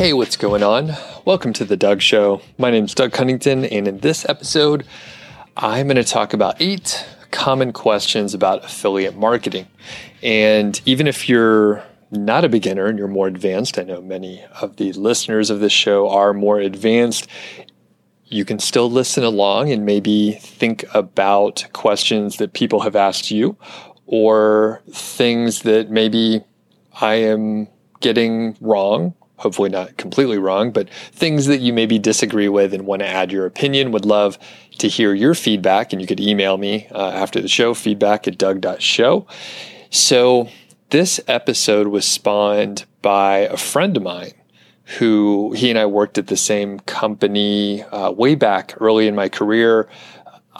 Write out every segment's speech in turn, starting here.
Hey, what's going on? Welcome to The Doug Show. My name's Doug Cunnington, and in this episode, I'm going to talk about eight common questions about affiliate marketing. And even if you're not a beginner and you're more advanced, I know many of the listeners of this show are more advanced. You can still listen along and maybe think about questions that people have asked you or things that maybe I am getting wrong hopefully not completely wrong, but things that you maybe disagree with and want to add your opinion. Would love to hear your feedback, and you could email me uh, after the show, feedback at doug.show. So, this episode was spawned by a friend of mine who he and I worked at the same company uh, way back early in my career.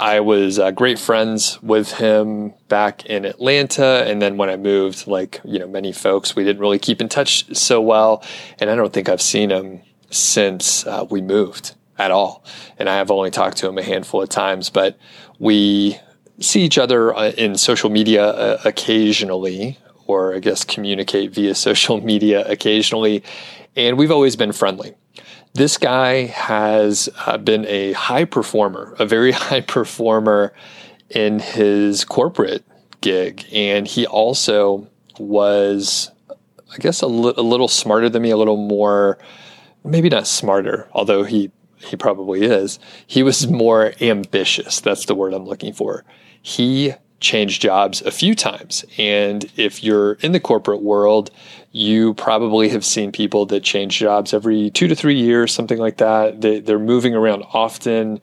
I was uh, great friends with him back in Atlanta. And then when I moved, like, you know, many folks, we didn't really keep in touch so well. And I don't think I've seen him since uh, we moved at all. And I have only talked to him a handful of times, but we see each other uh, in social media uh, occasionally, or I guess communicate via social media occasionally. And we've always been friendly. This guy has uh, been a high performer, a very high performer in his corporate gig. And he also was, I guess, a, li- a little smarter than me, a little more, maybe not smarter, although he, he probably is. He was more ambitious. That's the word I'm looking for. He changed jobs a few times. And if you're in the corporate world, you probably have seen people that change jobs every two to three years, something like that. They, they're moving around often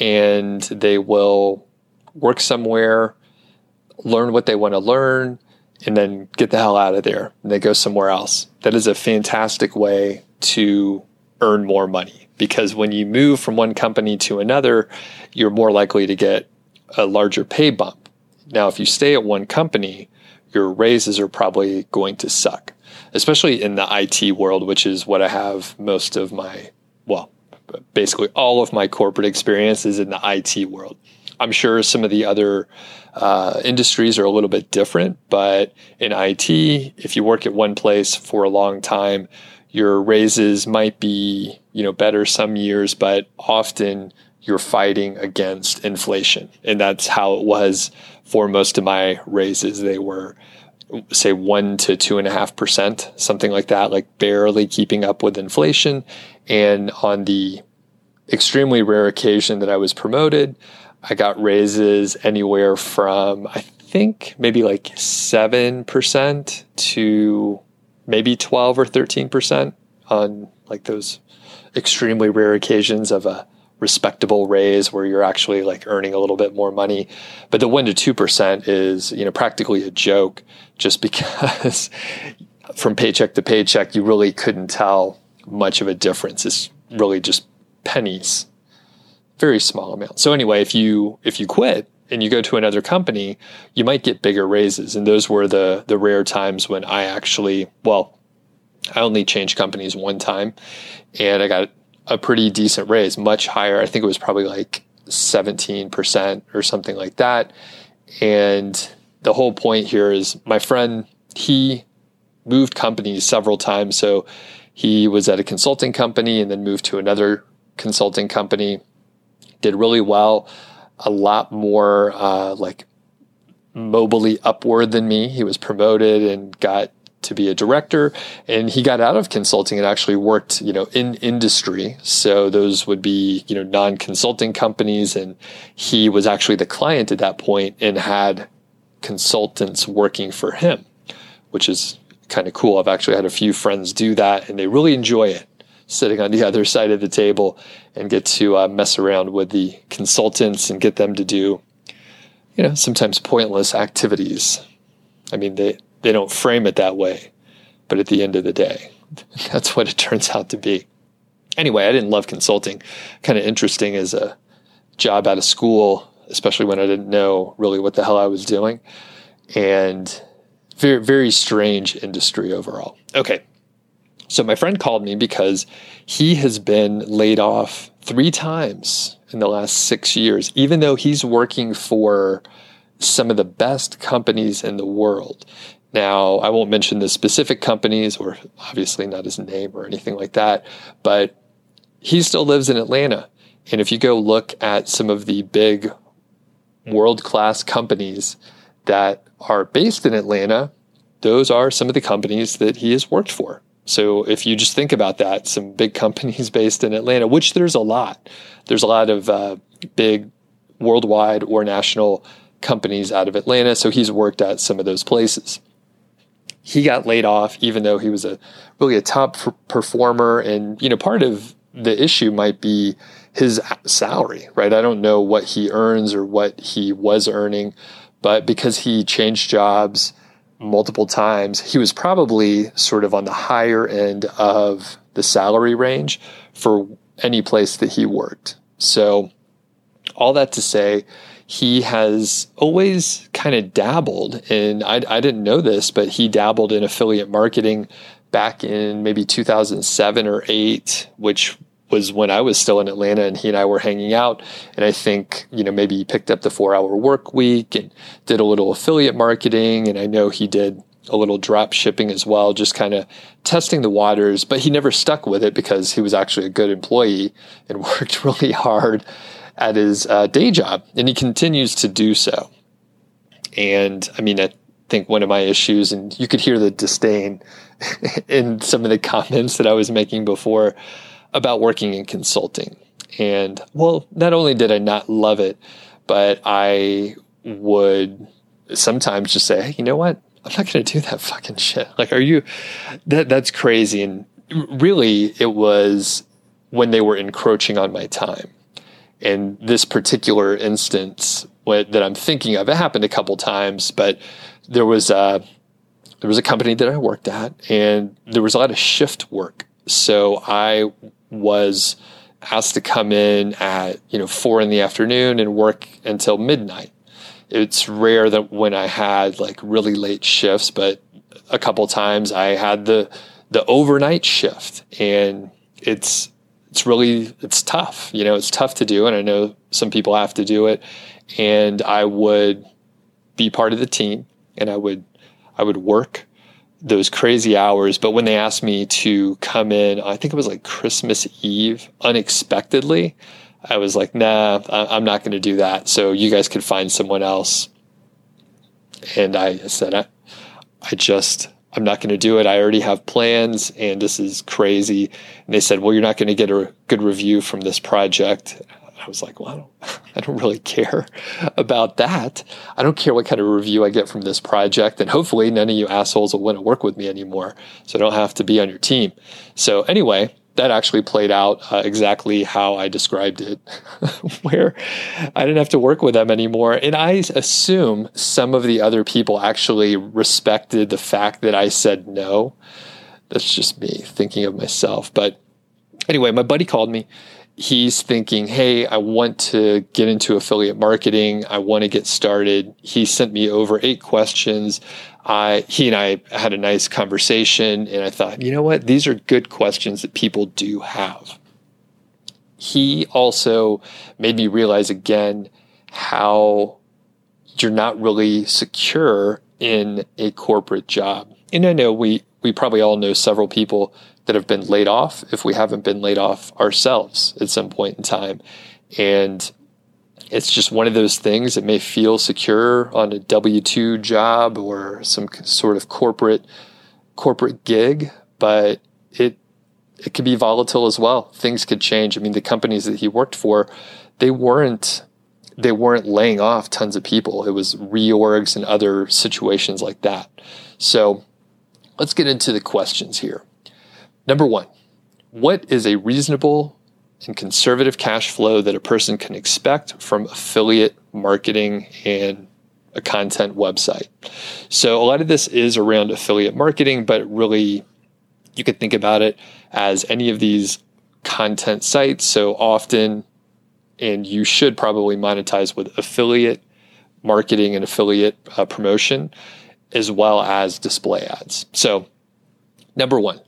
and they will work somewhere, learn what they want to learn, and then get the hell out of there. And they go somewhere else. That is a fantastic way to earn more money because when you move from one company to another, you're more likely to get a larger pay bump. Now, if you stay at one company, your raises are probably going to suck especially in the IT world, which is what I have most of my, well, basically all of my corporate experience is in the IT world. I'm sure some of the other uh, industries are a little bit different, but in IT, if you work at one place for a long time, your raises might be, you know, better some years, but often you're fighting against inflation. And that's how it was for most of my raises. They were say one to two and a half percent, something like that, like barely keeping up with inflation. And on the extremely rare occasion that I was promoted, I got raises anywhere from, I think, maybe like 7% to maybe 12 or 13% on like those extremely rare occasions of a respectable raise where you're actually like earning a little bit more money. But the one to two percent is, you know, practically a joke just because from paycheck to paycheck you really couldn't tell much of a difference. It's really just pennies. Very small amount. So anyway, if you if you quit and you go to another company, you might get bigger raises. And those were the the rare times when I actually well, I only changed companies one time and I got a pretty decent raise, much higher. I think it was probably like 17% or something like that. And the whole point here is my friend, he moved companies several times. So he was at a consulting company and then moved to another consulting company, did really well, a lot more uh, like mobily upward than me. He was promoted and got to be a director and he got out of consulting and actually worked you know in industry. So those would be you know non-consulting companies and he was actually the client at that point and had consultants working for him which is kind of cool. I've actually had a few friends do that and they really enjoy it sitting on the other side of the table and get to uh, mess around with the consultants and get them to do you know sometimes pointless activities. I mean they they don't frame it that way. But at the end of the day, that's what it turns out to be. Anyway, I didn't love consulting. Kind of interesting as a job out of school, especially when I didn't know really what the hell I was doing. And very, very strange industry overall. Okay. So my friend called me because he has been laid off three times in the last six years, even though he's working for some of the best companies in the world. Now, I won't mention the specific companies or obviously not his name or anything like that, but he still lives in Atlanta. And if you go look at some of the big world class companies that are based in Atlanta, those are some of the companies that he has worked for. So if you just think about that, some big companies based in Atlanta, which there's a lot, there's a lot of uh, big worldwide or national companies out of Atlanta. So he's worked at some of those places. He got laid off, even though he was a really a top performer. And, you know, part of the issue might be his salary, right? I don't know what he earns or what he was earning, but because he changed jobs multiple times, he was probably sort of on the higher end of the salary range for any place that he worked. So, all that to say, he has always kind of dabbled in, I, I didn't know this, but he dabbled in affiliate marketing back in maybe 2007 or 8, which was when I was still in Atlanta and he and I were hanging out. And I think, you know, maybe he picked up the four hour work week and did a little affiliate marketing. And I know he did a little drop shipping as well, just kind of testing the waters, but he never stuck with it because he was actually a good employee and worked really hard at his uh, day job. And he continues to do so. And I mean, I think one of my issues, and you could hear the disdain in some of the comments that I was making before about working in consulting. And well, not only did I not love it, but I would sometimes just say, hey, you know what? I'm not going to do that fucking shit. Like, are you, that, that's crazy. And really, it was when they were encroaching on my time. And this particular instance that I'm thinking of, it happened a couple times, but there was a, there was a company that I worked at and there was a lot of shift work. So I was asked to come in at you know four in the afternoon and work until midnight. It's rare that when I had like really late shifts, but a couple times I had the the overnight shift, and it's it's really it's tough. You know, it's tough to do, and I know some people have to do it. And I would be part of the team, and I would I would work those crazy hours. But when they asked me to come in, I think it was like Christmas Eve unexpectedly, I was like, nah, I'm not going to do that. So you guys could find someone else. And I said, I, I just, I'm not going to do it. I already have plans and this is crazy. And they said, well, you're not going to get a good review from this project. I was like, well, I don't, I don't really care about that. I don't care what kind of review I get from this project. And hopefully none of you assholes will want to work with me anymore. So I don't have to be on your team. So anyway, that actually played out uh, exactly how I described it, where I didn't have to work with them anymore. And I assume some of the other people actually respected the fact that I said no. That's just me thinking of myself. But anyway, my buddy called me he's thinking, hey, I want to get into affiliate marketing. I want to get started. He sent me over eight questions. I, he and I had a nice conversation, and I thought, you know what? These are good questions that people do have. He also made me realize again how you're not really secure in a corporate job. And I know we, we probably all know several people that have been laid off if we haven't been laid off ourselves at some point in time. And it's just one of those things that may feel secure on a W 2 job or some sort of corporate corporate gig, but it it could be volatile as well. Things could change. I mean, the companies that he worked for, they weren't they weren't laying off tons of people. It was reorgs and other situations like that. So let's get into the questions here. Number one, what is a reasonable and conservative cash flow that a person can expect from affiliate marketing and a content website? So, a lot of this is around affiliate marketing, but really, you could think about it as any of these content sites. So, often, and you should probably monetize with affiliate marketing and affiliate uh, promotion as well as display ads. So, number one,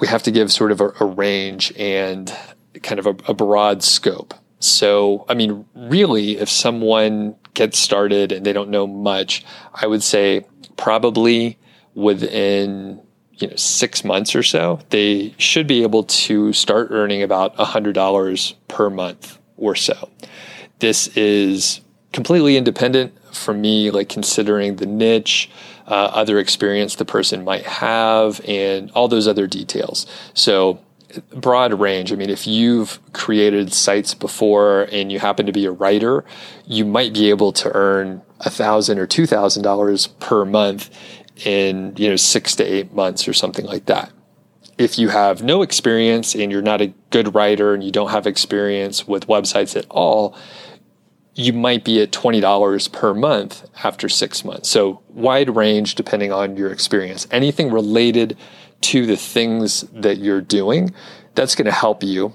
we have to give sort of a, a range and kind of a, a broad scope. So, I mean, really, if someone gets started and they don't know much, I would say probably within you know six months or so, they should be able to start earning about $100 per month or so. This is completely independent from me, like considering the niche, uh, other experience the person might have, and all those other details. So, broad range. I mean, if you've created sites before and you happen to be a writer, you might be able to earn a thousand or two thousand dollars per month in you know six to eight months or something like that. If you have no experience and you're not a good writer and you don't have experience with websites at all, you might be at $20 per month after six months. So, wide range depending on your experience. Anything related to the things that you're doing, that's going to help you,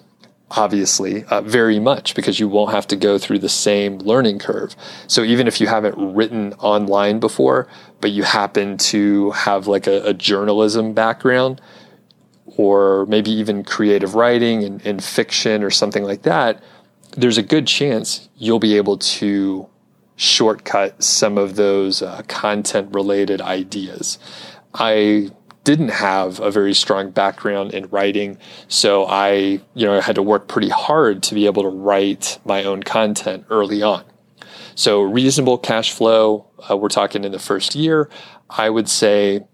obviously, uh, very much because you won't have to go through the same learning curve. So, even if you haven't written online before, but you happen to have like a, a journalism background, or maybe even creative writing and, and fiction or something like that, there's a good chance you'll be able to shortcut some of those uh, content related ideas. I didn't have a very strong background in writing, so I, you know, had to work pretty hard to be able to write my own content early on. So reasonable cash flow, uh, we're talking in the first year, I would say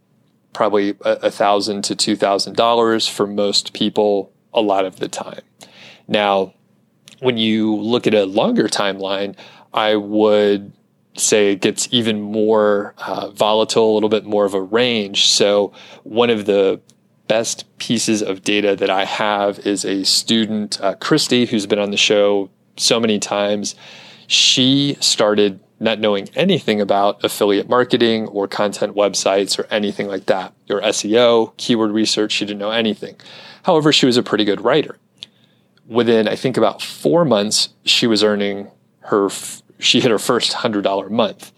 probably a thousand to two thousand dollars for most people a lot of the time. Now, when you look at a longer timeline, I would say it gets even more uh, volatile, a little bit more of a range. So one of the best pieces of data that I have is a student, uh, Christy, who's been on the show so many times. She started not knowing anything about affiliate marketing or content websites or anything like that, or SEO, keyword research. She didn't know anything. However, she was a pretty good writer within I think about four months, she was earning her. She hit her first hundred dollar month,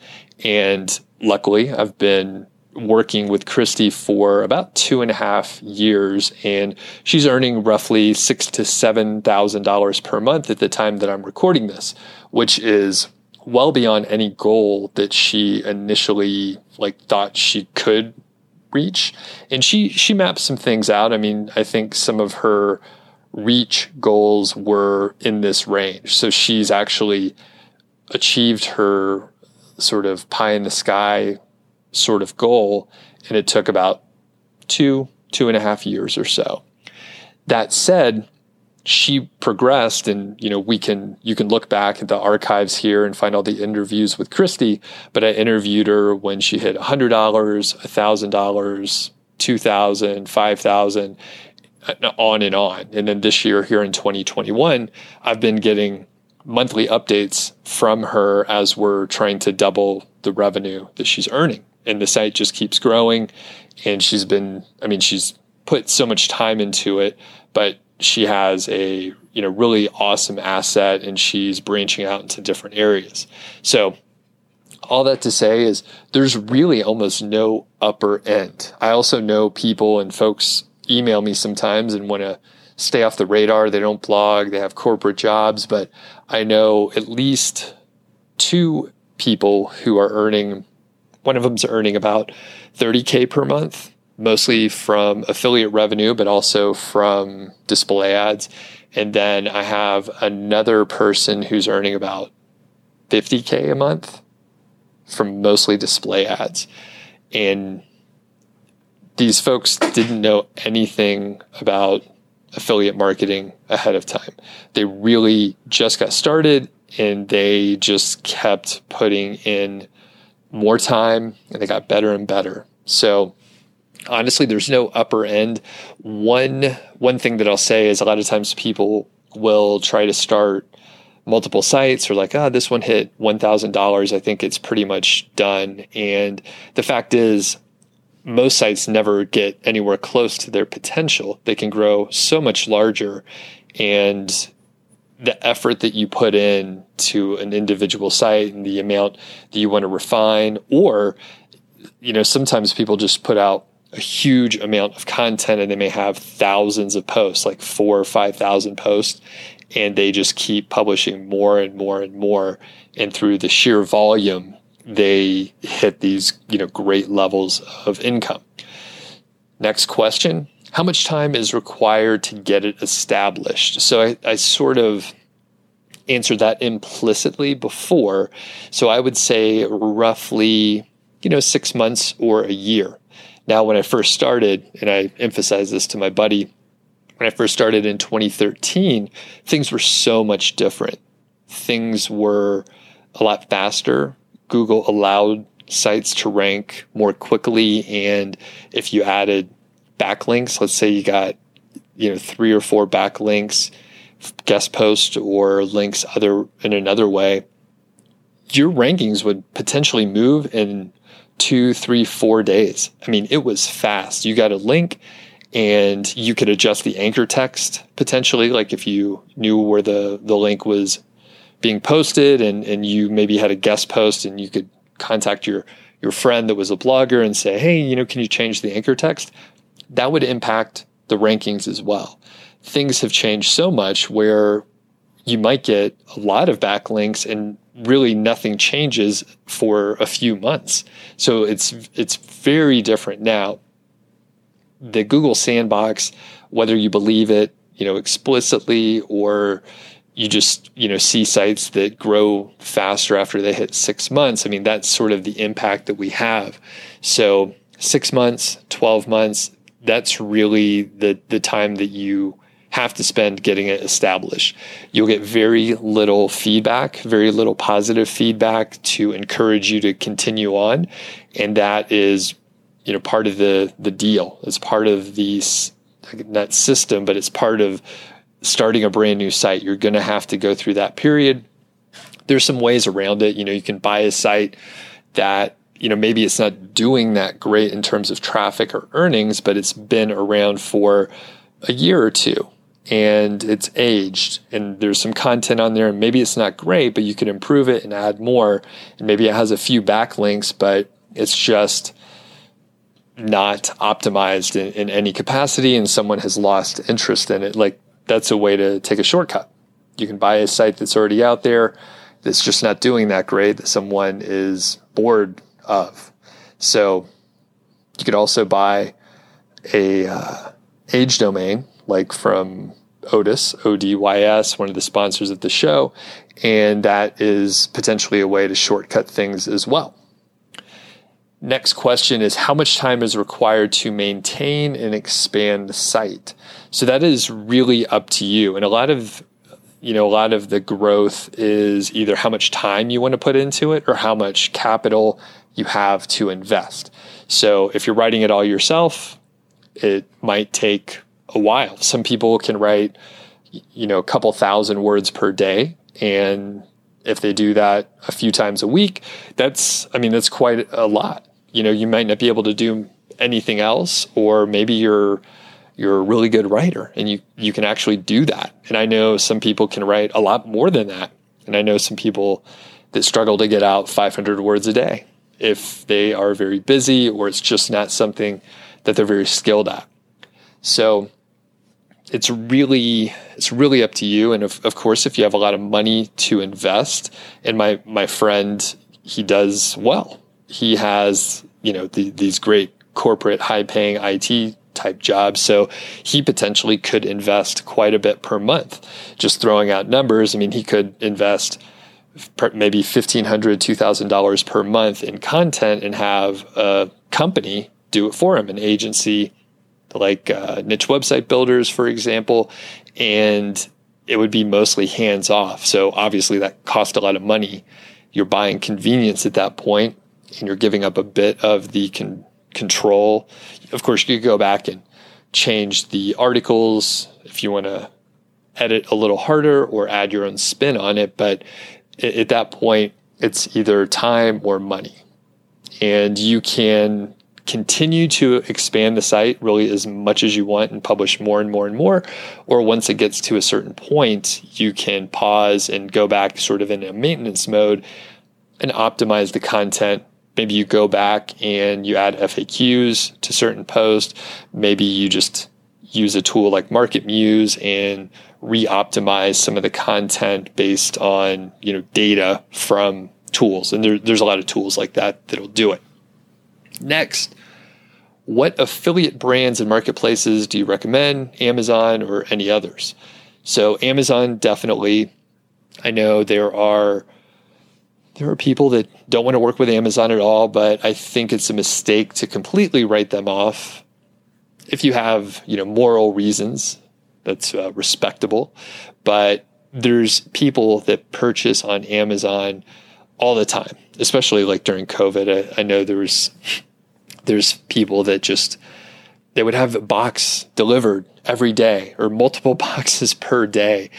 and luckily, I've been working with Christy for about two and a half years, and she's earning roughly six to seven thousand dollars per month at the time that I'm recording this, which is well beyond any goal that she initially like thought she could reach. And she she mapped some things out. I mean, I think some of her reach goals were in this range. So she's actually achieved her sort of pie in the sky sort of goal, and it took about two, two and a half years or so. That said, she progressed and you know we can you can look back at the archives here and find all the interviews with christy but i interviewed her when she hit $100 $1000 2000 5000 Uh, on and on. And then this year, here in 2021, I've been getting monthly updates from her as we're trying to double the revenue that she's earning. And the site just keeps growing. And she's been, I mean, she's put so much time into it, but she has a you know really awesome asset and she's branching out into different areas. So all that to say is there's really almost no upper end. I also know people and folks email me sometimes and want to stay off the radar. They don't blog, they have corporate jobs, but I know at least two people who are earning, one of them's earning about 30K per month, mostly from affiliate revenue, but also from display ads. And then I have another person who's earning about 50K a month from mostly display ads. And these folks didn't know anything about affiliate marketing ahead of time. They really just got started and they just kept putting in more time and they got better and better. So honestly there's no upper end. One one thing that I'll say is a lot of times people will try to start multiple sites or like, ah, oh, this one hit $1,000. I think it's pretty much done. And the fact is, most sites never get anywhere close to their potential. They can grow so much larger and the effort that you put in to an individual site and the amount that you want to refine or you know sometimes people just put out a huge amount of content and they may have thousands of posts like 4 or 5000 posts and they just keep publishing more and more and more and through the sheer volume they hit these, you know, great levels of income. Next question How much time is required to get it established? So I, I sort of answered that implicitly before. So I would say roughly, you know, six months or a year. Now, when I first started, and I emphasize this to my buddy, when I first started in 2013, things were so much different. Things were a lot faster. Google allowed sites to rank more quickly. And if you added backlinks, let's say you got, you know, three or four backlinks, guest post or links other in another way, your rankings would potentially move in two, three, four days. I mean, it was fast. You got a link and you could adjust the anchor text potentially, like if you knew where the, the link was being posted and, and you maybe had a guest post and you could contact your your friend that was a blogger and say, hey, you know, can you change the anchor text? That would impact the rankings as well. Things have changed so much where you might get a lot of backlinks and really nothing changes for a few months. So it's it's very different now. The Google sandbox, whether you believe it, you know, explicitly or you just you know see sites that grow faster after they hit six months. I mean that's sort of the impact that we have. So six months 12 months that's really the the time that you have to spend getting it established. You'll get very little feedback very little positive feedback to encourage you to continue on. And that is you know part of the the deal. It's part of the not system but it's part of starting a brand new site, you're going to have to go through that period. There's some ways around it. You know, you can buy a site that, you know, maybe it's not doing that great in terms of traffic or earnings, but it's been around for a year or two and it's aged and there's some content on there and maybe it's not great, but you can improve it and add more. And maybe it has a few backlinks, but it's just not optimized in, in any capacity and someone has lost interest in it. Like that's a way to take a shortcut. You can buy a site that's already out there that's just not doing that great that someone is bored of. So you could also buy a uh, age domain like from Odys, O D Y S, one of the sponsors of the show, and that is potentially a way to shortcut things as well. Next question is how much time is required to maintain and expand the site? So that is really up to you. And a lot of you know, a lot of the growth is either how much time you want to put into it or how much capital you have to invest. So if you're writing it all yourself, it might take a while. Some people can write, you know, a couple thousand words per day. And if they do that a few times a week, that's, I mean, that's quite a lot you know you might not be able to do anything else or maybe you're you're a really good writer and you you can actually do that. And i know some people can write a lot more than that. And i know some people that struggle to get out 500 words a day if they are very busy or it's just not something that they're very skilled at. So it's really it's really up to you. And of, of course if you have a lot of money to invest and my my friend he does well he has, you know, the, these great corporate high paying IT type jobs. So he potentially could invest quite a bit per month. Just throwing out numbers, I mean, he could invest maybe $1,500, $2,000 per month in content and have a company do it for him, an agency like uh, niche website builders, for example. And it would be mostly hands off. So obviously that cost a lot of money. You're buying convenience at that point and you're giving up a bit of the con- control. Of course, you could go back and change the articles if you want to edit a little harder or add your own spin on it. But at that point, it's either time or money. And you can continue to expand the site really as much as you want and publish more and more and more. Or once it gets to a certain point, you can pause and go back sort of in a maintenance mode and optimize the content maybe you go back and you add FAQs to certain posts. Maybe you just use a tool like Market Muse and re-optimize some of the content based on you know data from tools. And there, there's a lot of tools like that that'll do it. Next, what affiliate brands and marketplaces do you recommend? Amazon or any others? So Amazon definitely. I know there are there are people that don't want to work with Amazon at all, but I think it's a mistake to completely write them off. If you have, you know, moral reasons, that's uh, respectable. But there's people that purchase on Amazon all the time, especially like during COVID. I, I know there was there's people that just they would have a box delivered every day or multiple boxes per day,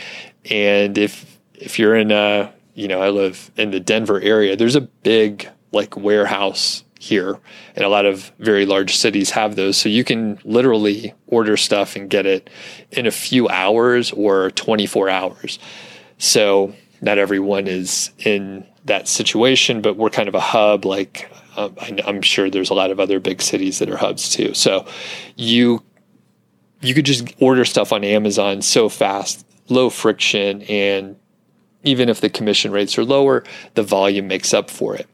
and if if you're in a you know I live in the Denver area, there's a big like warehouse here and a lot of very large cities have those. So you can literally order stuff and get it in a few hours or 24 hours. So not everyone is in that situation but we're kind of a hub like um, i'm sure there's a lot of other big cities that are hubs too. So you you could just order stuff on amazon so fast low friction and even if the commission rates are lower the volume makes up for it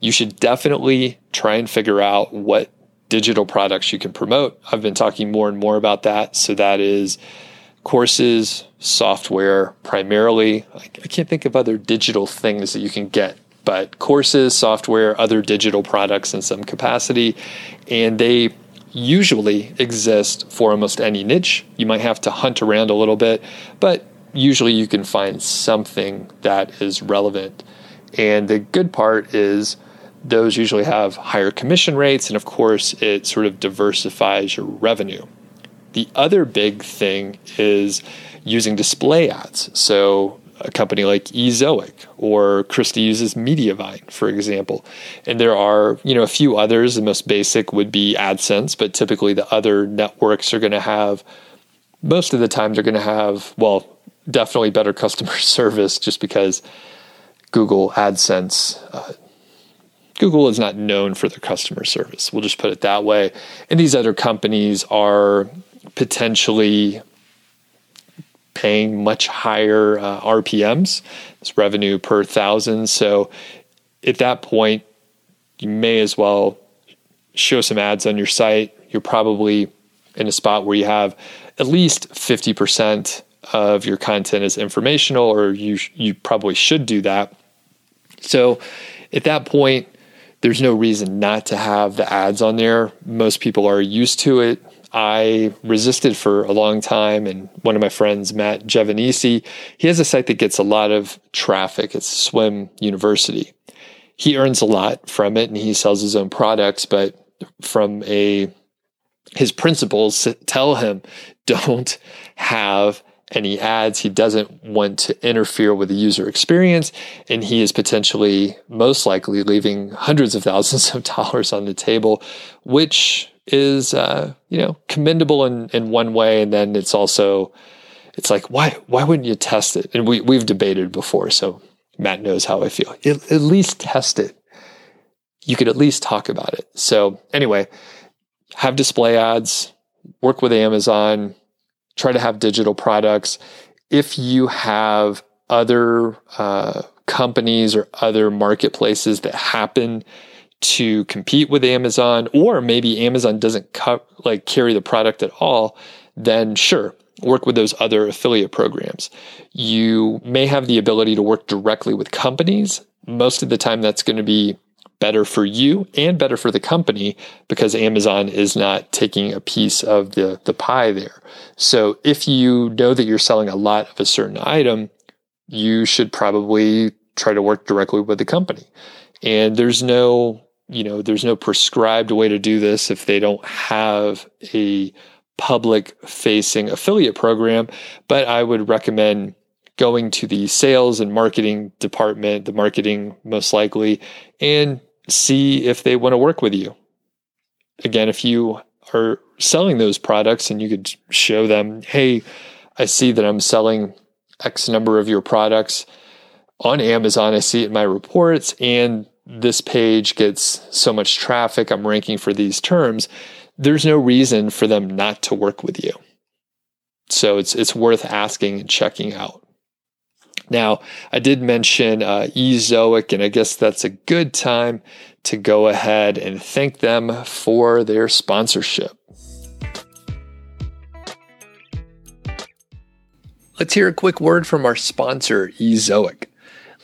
you should definitely try and figure out what digital products you can promote. I've been talking more and more about that. So that is courses, software, primarily. I can't think of other digital things that you can get, but courses, software, other digital products in some capacity. And they usually exist for almost any niche. You might have to hunt around a little bit, but usually you can find something that is relevant. And the good part is those usually have higher commission rates, and of course, it sort of diversifies your revenue. The other big thing is using display ads. So, a company like Ezoic or Christy uses Mediavine, for example. And there are, you know, a few others. The most basic would be AdSense, but typically the other networks are going to have, most of the time, they're going to have, well, definitely better customer service just because Google AdSense. Uh, Google is not known for their customer service. We'll just put it that way. And these other companies are potentially paying much higher uh, RPMs, it's revenue per thousand. So at that point, you may as well show some ads on your site. You're probably in a spot where you have at least 50% of your content is informational, or you, you probably should do that. So at that point, there's no reason not to have the ads on there. Most people are used to it. I resisted for a long time, and one of my friends, Matt Giovanisci, he has a site that gets a lot of traffic. It's Swim University. He earns a lot from it, and he sells his own products. But from a his principles tell him don't have any ads He doesn't want to interfere with the user experience. And he is potentially, most likely, leaving hundreds of thousands of dollars on the table, which is, uh, you know, commendable in, in one way. And then it's also, it's like, why, why wouldn't you test it? And we, we've debated before. So Matt knows how I feel. At, at least test it. You could at least talk about it. So anyway, have display ads, work with Amazon, try to have digital products. If you have other uh, companies or other marketplaces that happen to compete with Amazon, or maybe Amazon doesn't co- like carry the product at all, then sure, work with those other affiliate programs. You may have the ability to work directly with companies. Most of the time, that's going to be better for you and better for the company because Amazon is not taking a piece of the, the pie there. So if you know that you're selling a lot of a certain item, you should probably try to work directly with the company. And there's no, you know, there's no prescribed way to do this if they don't have a public facing affiliate program. But I would recommend going to the sales and marketing department, the marketing most likely, and see if they want to work with you. Again, if you are selling those products and you could show them, hey, I see that I'm selling X number of your products on Amazon. I see it in my reports, and this page gets so much traffic. I'm ranking for these terms. There's no reason for them not to work with you. So it's it's worth asking and checking out. Now, I did mention uh, Ezoic, and I guess that's a good time to go ahead and thank them for their sponsorship. Let's hear a quick word from our sponsor, Ezoic.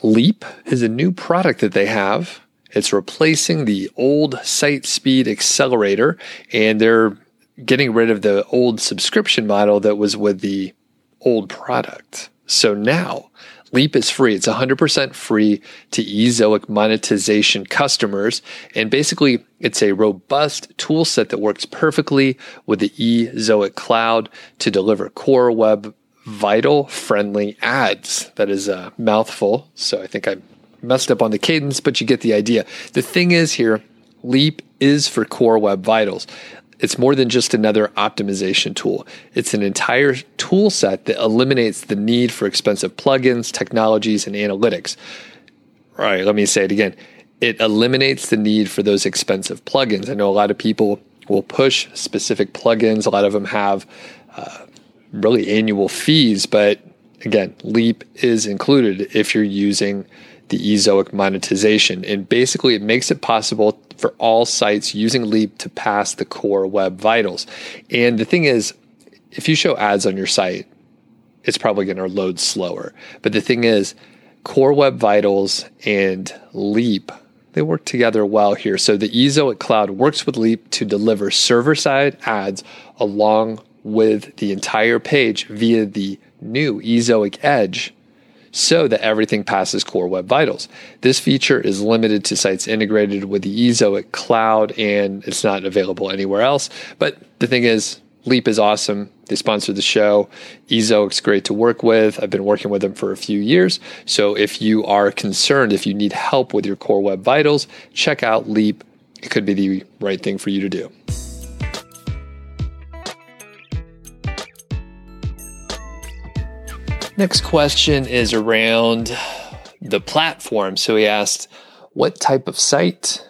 Leap is a new product that they have. It's replacing the old site speed accelerator, and they're getting rid of the old subscription model that was with the old product. So now Leap is free. It's 100% free to Ezoic monetization customers. And basically, it's a robust tool set that works perfectly with the Ezoic cloud to deliver core web vital friendly ads. That is a mouthful. So I think I messed up on the cadence, but you get the idea. The thing is here, Leap is for core web vitals. It's more than just another optimization tool. It's an entire tool set that eliminates the need for expensive plugins, technologies, and analytics. All right, let me say it again. It eliminates the need for those expensive plugins. I know a lot of people will push specific plugins. A lot of them have uh, really annual fees, but again, Leap is included if you're using the Ezoic monetization. And basically, it makes it possible for all sites using Leap to pass the core web vitals. And the thing is, if you show ads on your site, it's probably going to load slower. But the thing is, Core Web Vitals and Leap, they work together well here. So the Ezoic Cloud works with Leap to deliver server side ads along with the entire page via the new Ezoic Edge so that everything passes Core Web Vitals. This feature is limited to sites integrated with the Ezoic cloud and it's not available anywhere else. But the thing is, Leap is awesome. They sponsor the show. Ezoic's great to work with. I've been working with them for a few years. So if you are concerned, if you need help with your Core Web Vitals, check out Leap. It could be the right thing for you to do. Next question is around the platform. So he asked, what type of site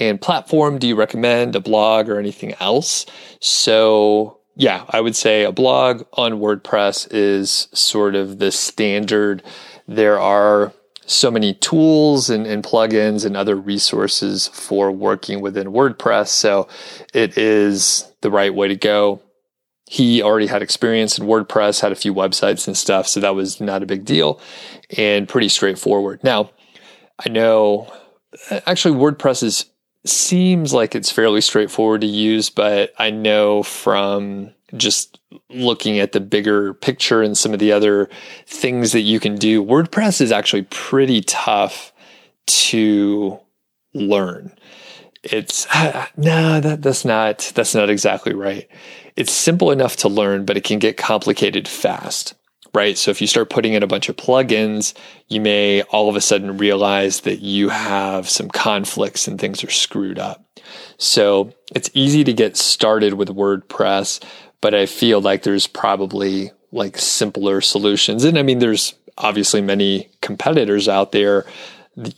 and platform do you recommend, a blog or anything else? So, yeah, I would say a blog on WordPress is sort of the standard. There are so many tools and, and, plugins and other resources for working within WordPress. So it is the right way to go he already had experience in WordPress, had a few websites and stuff, so that was not a big deal and pretty straightforward. Now, I know actually WordPress is seems like it's fairly straightforward to use, but I know from just looking at the bigger picture and some of the other things that you can do, WordPress is actually pretty tough to learn. It's no, that that's not that's not exactly right it's simple enough to learn, but it can get complicated fast, right? So if you start putting in a bunch of plugins, you may all of a sudden realize that you have some conflicts and things are screwed up. So it's easy to get started with WordPress, but I feel like there's probably like simpler solutions. And I mean, there's obviously many competitors out there.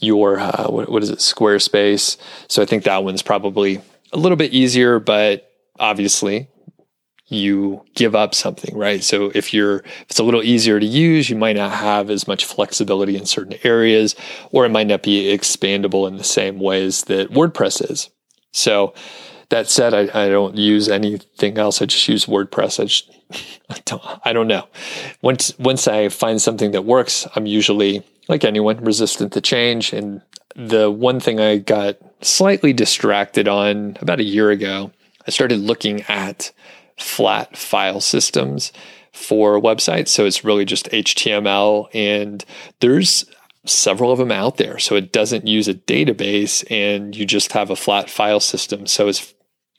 Your, uh, what, what is it, Squarespace. So I think that one's probably a little bit easier, but obviously you give up something, right? So if you're, if it's a little easier to use, you might not have as much flexibility in certain areas, or it might not be expandable in the same ways that WordPress is. So that said, I, I don't use anything else. I just use WordPress. I, just, I don't, I don't know. Once, once I find something that works, I'm usually like anyone resistant to change. And the one thing I got slightly distracted on about a year ago, I started looking at flat file systems for websites. So it's really just HTML, and there's several of them out there. So it doesn't use a database, and you just have a flat file system. So it's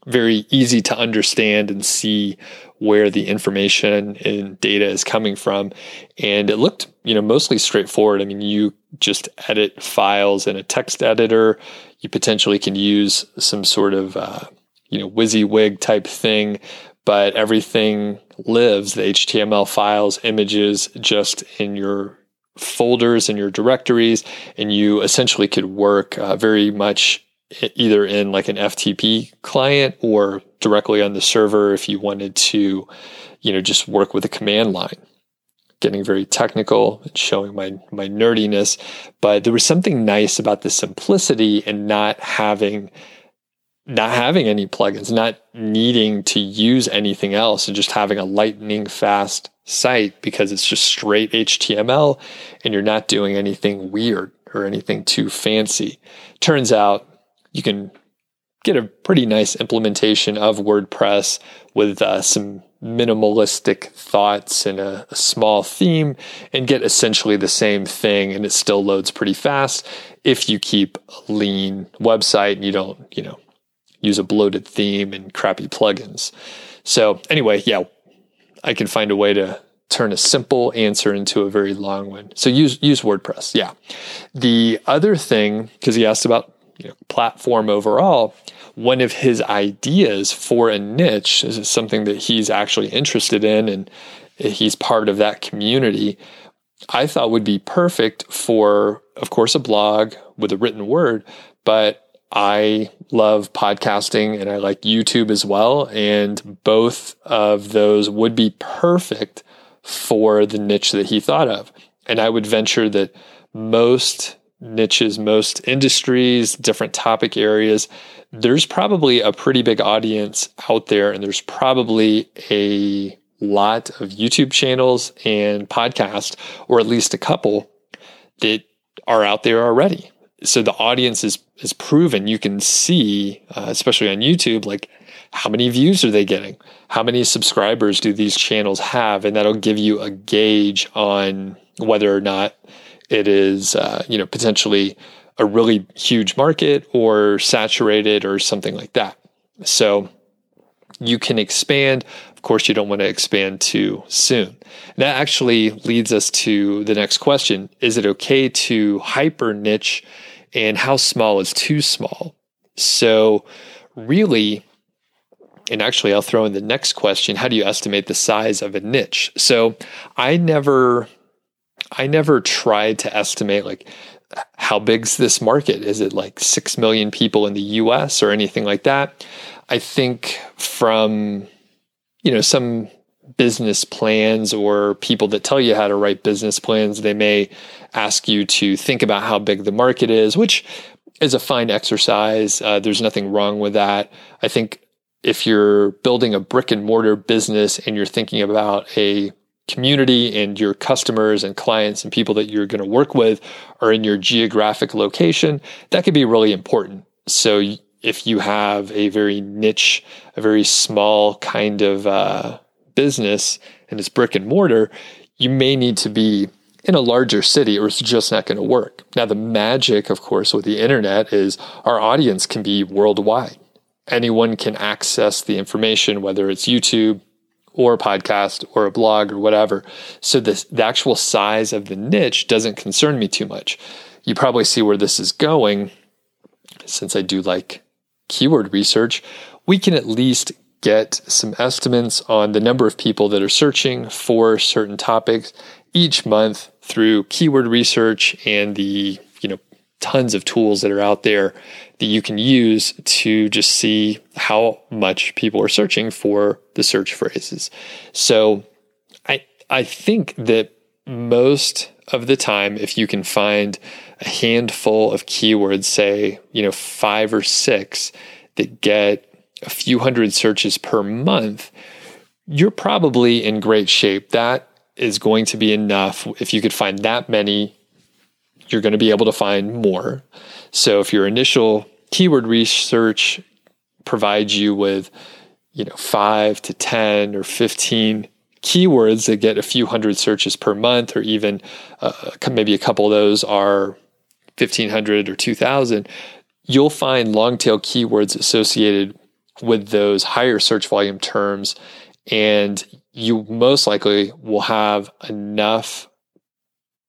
very easy to understand and see where the information and data is coming from. And it looked, you know, mostly straightforward. I mean, you just edit files in a text editor. You potentially can use some sort of, uh, you know, WYSIWYG type thing but everything lives the HTML files, images just in your folders and your directories. And you essentially could work uh, very much either in like an FTP client or directly on the server if you wanted to, you know, just work with a command line. getting very technical and showing my my nerdiness, but there was something nice about the simplicity and not having not having any plugins, not needing to use anything else and just having a lightning fast site because it's just straight HTML and you're not doing anything weird or anything too fancy. Turns out you can get a pretty nice implementation of WordPress with uh, some minimalistic thoughts and a, a, small theme and get essentially the same thing and it still loads pretty fast if you keep a lean website and you don't you know use a bloated theme and crappy plugins. So anyway yeah i can find a way to turn a simple answer into a very long one. So use use wordpress yeah. The other thing because he asked about you know, platform overall one of his ideas for a niche is something that he's actually interested in and he's part of that community i thought would be perfect for of course a blog with a written word but I love podcasting and I like YouTube as well. And both of those would be perfect for the niche that he thought of. And I would venture that most niches, most industries, different topic areas, there's probably a pretty big audience out there, and there's probably a lot of YouTube channels and podcasts, or at least a couple that are out there already. So the audience is is proven. You can see, uh, especially on YouTube, like how many views are they getting? How many subscribers do these channels have? And that'll give you a gauge on whether or not it is, uh, you know, potentially a really huge market or saturated or something like that. So you can expand. Of course, you don't want to expand too soon. That actually leads us to the next question Is it okay to hyper niche? And how small is too small? So, really, and actually, I'll throw in the next question How do you estimate the size of a niche? So, I never. I never tried to estimate like how big's this market? Is it like 6 million people in the US or anything like that? I think from, you know, some business plans or people that tell you how to write business plans, they may ask you to think about how big the market is, which is a fine exercise. Uh, there's nothing wrong with that. I think if you're building a brick and mortar business and you're thinking about a community and your customers and clients and people that you're going to work with are in your geographic location, that could be really important. So if you have a very niche, a very small kind of uh, business and it's brick and mortar, you may need to be in a larger city or it's just not going to work. Now, the magic, of course, with the internet is our audience can be worldwide. Anyone can access the information, whether it's YouTube, or a podcast or a blog or whatever. So the, the actual size of the niche doesn't concern me too much. You probably see where this is going. Since I do like keyword research, we can at least get some estimates on the number of people that are searching for certain topics each month through keyword research and the you know tons of tools that are out there that you can use to just see how much people are searching for the search phrases. So I I think that most of the time if you can find a handful of keywords say, you know, 5 or 6 that get a few hundred searches per month, you're probably in great shape. That is going to be enough if you could find that many you're going to be able to find more. So if your initial keyword research provides you with, you know, five to 10 or 15 keywords that get a few hundred searches per month, or even uh, maybe a couple of those are 1500 or 2000, you'll find long tail keywords associated with those higher search volume terms. And you most likely will have enough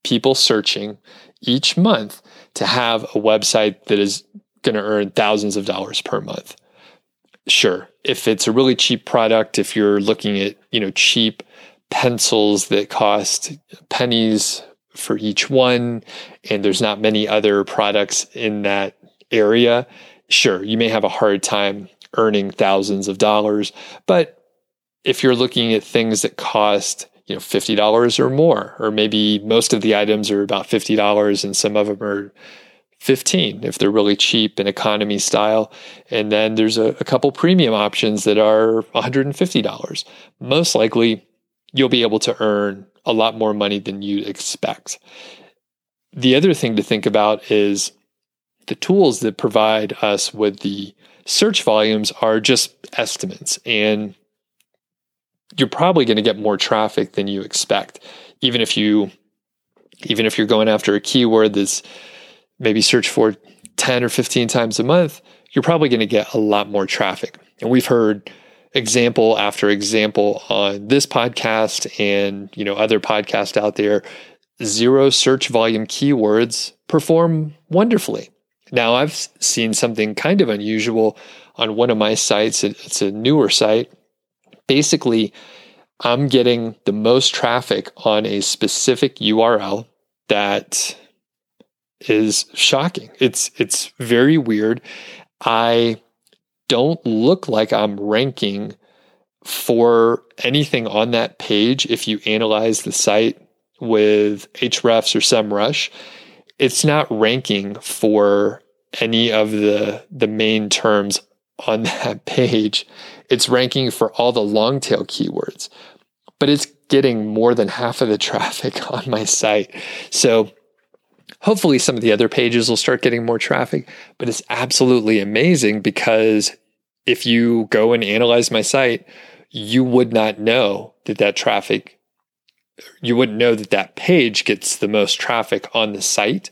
people searching each month to have a website that is going to earn thousands of dollars per month. Sure, if it's a really cheap product, if you're looking at, you know, cheap pencils that cost pennies for each one and there's not many other products in that area, sure, you may have a hard time earning thousands of dollars, but if you're looking at things that cost you know, $50 or more, or maybe most of the items are about $50 and some of them are 15 if they're really cheap and economy style. And then there's a, a couple premium options that are $150. Most likely you'll be able to earn a lot more money than you expect. The other thing to think about is the tools that provide us with the search volumes are just estimates and you're probably going to get more traffic than you expect. Even if you even if you're going after a keyword that's maybe search for 10 or 15 times a month you're probably going to get a lot more traffic. And we've heard example after example on this podcast and you know other podcasts out there. Zero search volume keywords perform wonderfully now i've seen something kind of unusual on one of my sites it's a newer site basically, I'm getting the most traffic on a specific URL that is shocking. It's it's very weird. I don't look like I'm ranking for anything on that page if you analyze the site with Ahrefs or SEMrush. It's not ranking for any of the the main terms on that page it's ranking for all the long tail keywords, but it's getting more than half of the traffic on my site. So hopefully some of the other pages will start getting more traffic, but it's absolutely amazing because if you go and analyze my site, you would not know that that traffic you wouldn't know that that page gets the most traffic on the site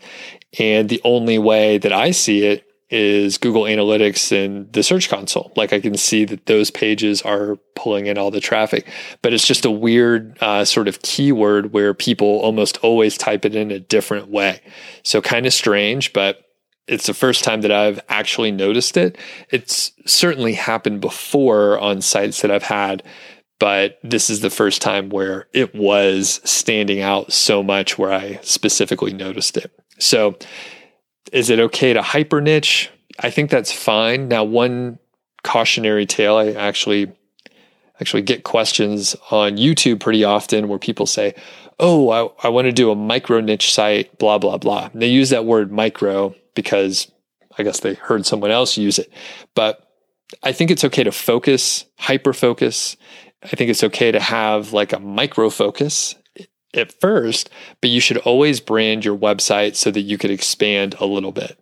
and the only way that I see it is Google Analytics and the Search Console. Like I can see that those pages are pulling in all the traffic, but it's just a weird uh, sort of keyword where people almost always type it in a different way. So kind of strange, but it's the first time that I've actually noticed it. It's certainly happened before on sites that I've had, but this is the first time where it was standing out so much where I specifically noticed it. So is it okay to hyper niche? I think that's fine. Now, one cautionary tale, I actually actually get questions on YouTube pretty often where people say, "Oh, I, I want to do a micro niche site, blah blah blah." And they use that word micro because I guess they heard someone else use it. But I think it's okay to focus, hyper focus. I think it's okay to have like a micro focus at first, but you should always brand your website so that you could expand a little bit.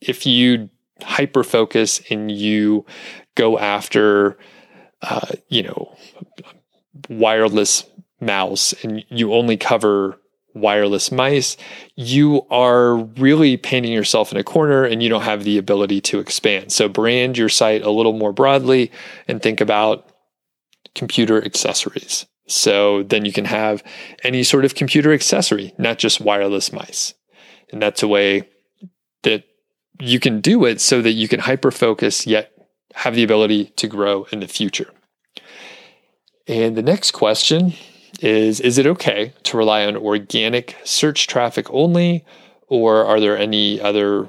If you hyper focus and you go after, uh, you know, wireless mouse and you only cover wireless mice, you are really painting yourself in a corner and you don't have the ability to expand. So brand your site a little more broadly and think about computer accessories. So then you can have any sort of computer accessory, not just wireless mice. And that's a way that you can do it so that you can hyper focus yet have the ability to grow in the future. And the next question is Is it okay to rely on organic search traffic only, or are there any other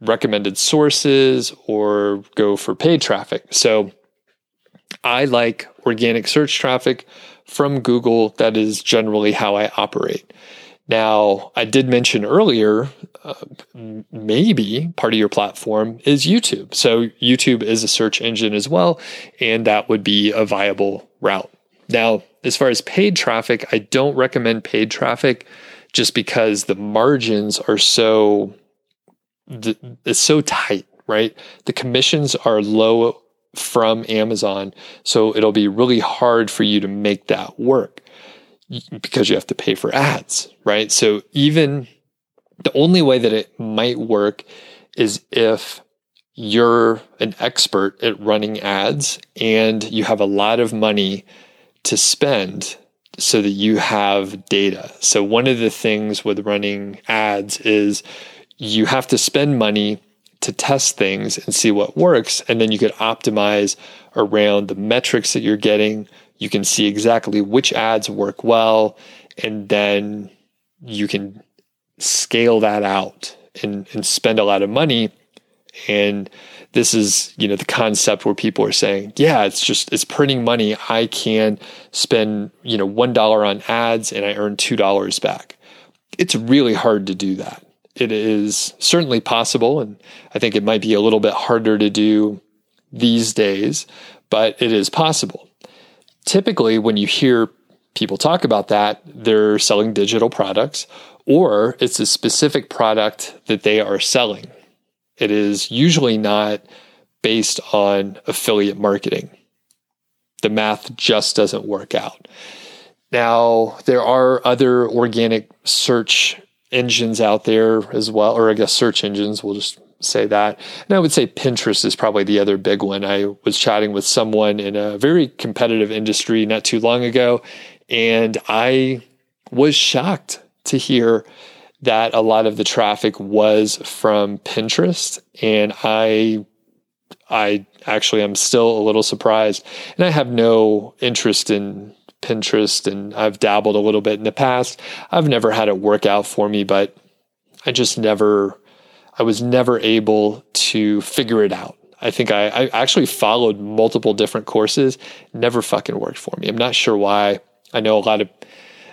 recommended sources or go for paid traffic? So I like organic search traffic from Google. That is generally how I operate. Now, I did mention earlier, uh, maybe part of your platform is YouTube. So, YouTube is a search engine as well, and that would be a viable route. Now, as far as paid traffic, I don't recommend paid traffic just because the margins are so it's so tight, right? The commissions are low from Amazon. So it'll be really hard for you to make that work because you have to pay for ads, right? So even the only way that it might work is if you're an expert at running ads and you have a lot of money to spend so that you have data. So one of the things with running ads is you have to spend money to test things and see what works. And then you could optimize around the metrics that you're getting. You can see exactly which ads work well. And then you can scale that out and, and spend a lot of money And this is, you know, the concept where people are saying, yeah, it's just, it's printing money. I can spend, you know, $1 on ads and I earn $2 back. It's really hard to do that. It is certainly possible. And I think it might be a little bit harder to do these days, but it is possible. Typically, when you hear people talk about that, they're selling digital products or it's a specific product that they are selling. It is usually not based on affiliate marketing. The math just doesn't work out. Now, there are other organic search engines out there as well, or I guess search engines, we'll just say that. And I would say Pinterest is probably the other big one. I was chatting with someone in a very competitive industry not too long ago, and I was shocked to hear that a lot of the traffic was from Pinterest. And I I actually am still a little surprised. And I have no interest in Pinterest and I've dabbled a little bit in the past. I've never had it work out for me, but I just never I was never able to figure it out. I think I, I actually followed multiple different courses, never fucking worked for me. I'm not sure why. I know a lot of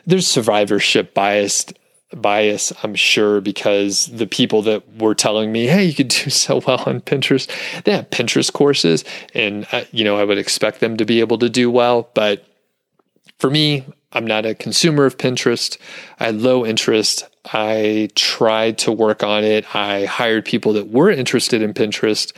there's survivorship biased bias, I'm sure, because the people that were telling me, "Hey, you could do so well on Pinterest," they have Pinterest courses, and uh, you know I would expect them to be able to do well. But for me, I'm not a consumer of Pinterest. I had low interest. I tried to work on it. I hired people that were interested in Pinterest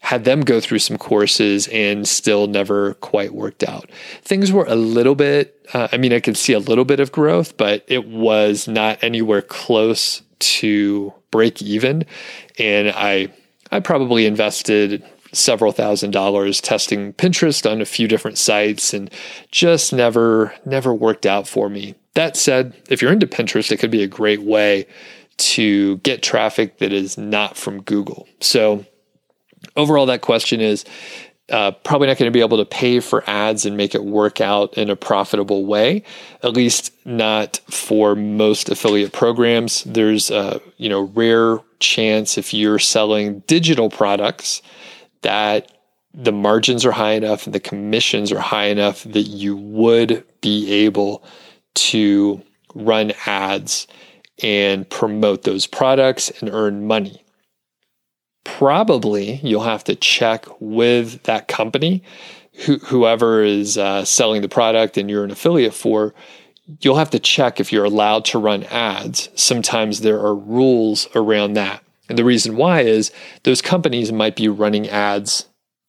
had them go through some courses and still never quite worked out. Things were a little bit, uh, I mean, I could see a little bit of growth, but it was not anywhere close to break even. And I, I probably invested several thousand dollars testing Pinterest on a few different sites and just never, never worked out for me. That said, if you're into Pinterest, it could be a great way to get traffic that is not from Google. So overall, that question is uh, probably not going to be able to pay for ads and make it work out in a profitable way. At least not for most affiliate programs. There's a you know rare chance if you're selling digital products that the margins are high enough and the commissions are high enough that you would be able to run ads and promote those products and earn money probably you'll have to check with that company, whoever is uh, selling the product and you're an affiliate for. You'll have to check if you're allowed to run ads. Sometimes there are rules around that. And the reason why is those companies might be running ads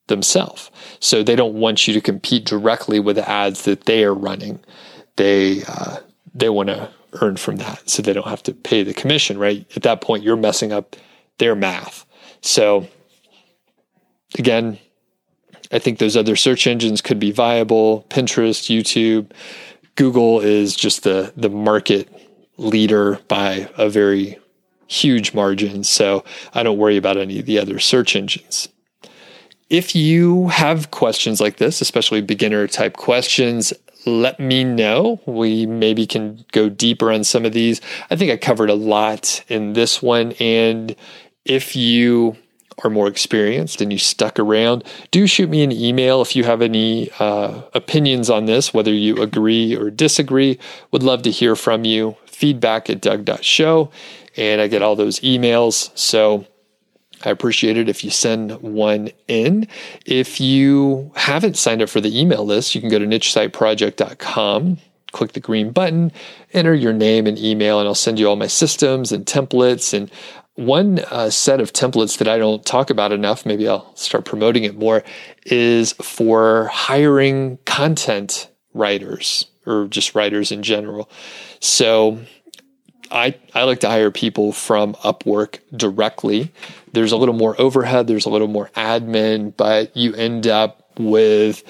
themselves. So they don't want you to compete directly with the ads that they are running. They uh, they want to earn from that, so they don't have to pay the commission. Right at that point, you're messing up their math. So again, I think those other search engines could be viable. Pinterest, YouTube, Google is just the the market leader by a very huge margins. So I don't worry about any of the other search engines. If you have questions like this, especially beginner type questions, let me know. We maybe can go deeper on some of these. I think I covered a lot in this one. And if you are more experienced and you stuck around, do shoot me an email if you have any uh, opinions on this, whether you agree or disagree. Would love to hear from you. Feedback at doug.show. And I get all those emails. So I appreciate it if you send one in. If you haven't signed up for the email list, you can go to nichesiteproject.com click the green button, enter your name and email, and I'll send you all my systems and templates. And one uh, set of templates that I don't talk about enough, maybe I'll start promoting it more, is for hiring content writers or just writers in general. So I, I like to hire people from Upwork directly. There's a little more overhead, there's a little more admin, but you end up with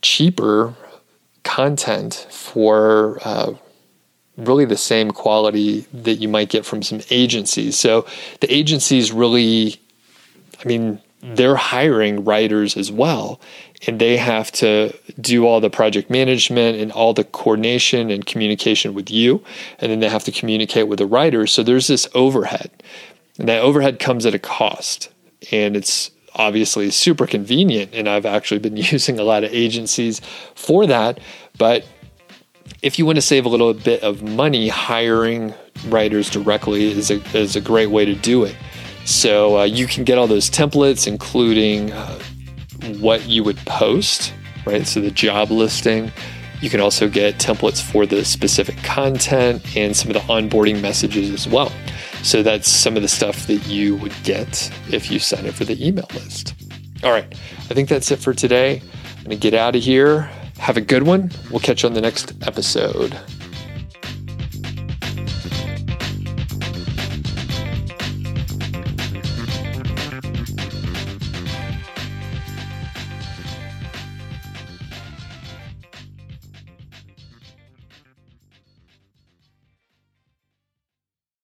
cheaper content for uh, really the same quality that you might get from some agencies. So the agencies really, I mean, they're hiring writers as well, and they have to do all the project management and all the coordination and communication with you, and then they have to communicate with the writers. So there's this overhead. And that overhead comes at a cost. And it's obviously super convenient. And I've actually been using a lot of agencies for that. But if you want to save a little bit of money, hiring writers directly is a, is a great way to do it. So uh, you can get all those templates, including uh, what you would post, right? So the job listing. You can also get templates for the specific content and some of the onboarding messages as well. So that's some of the stuff that you would get if you sign up for the email list. All right, I think that's it for today. I'm going to get out of here. Have a good one. We'll catch you on the next episode.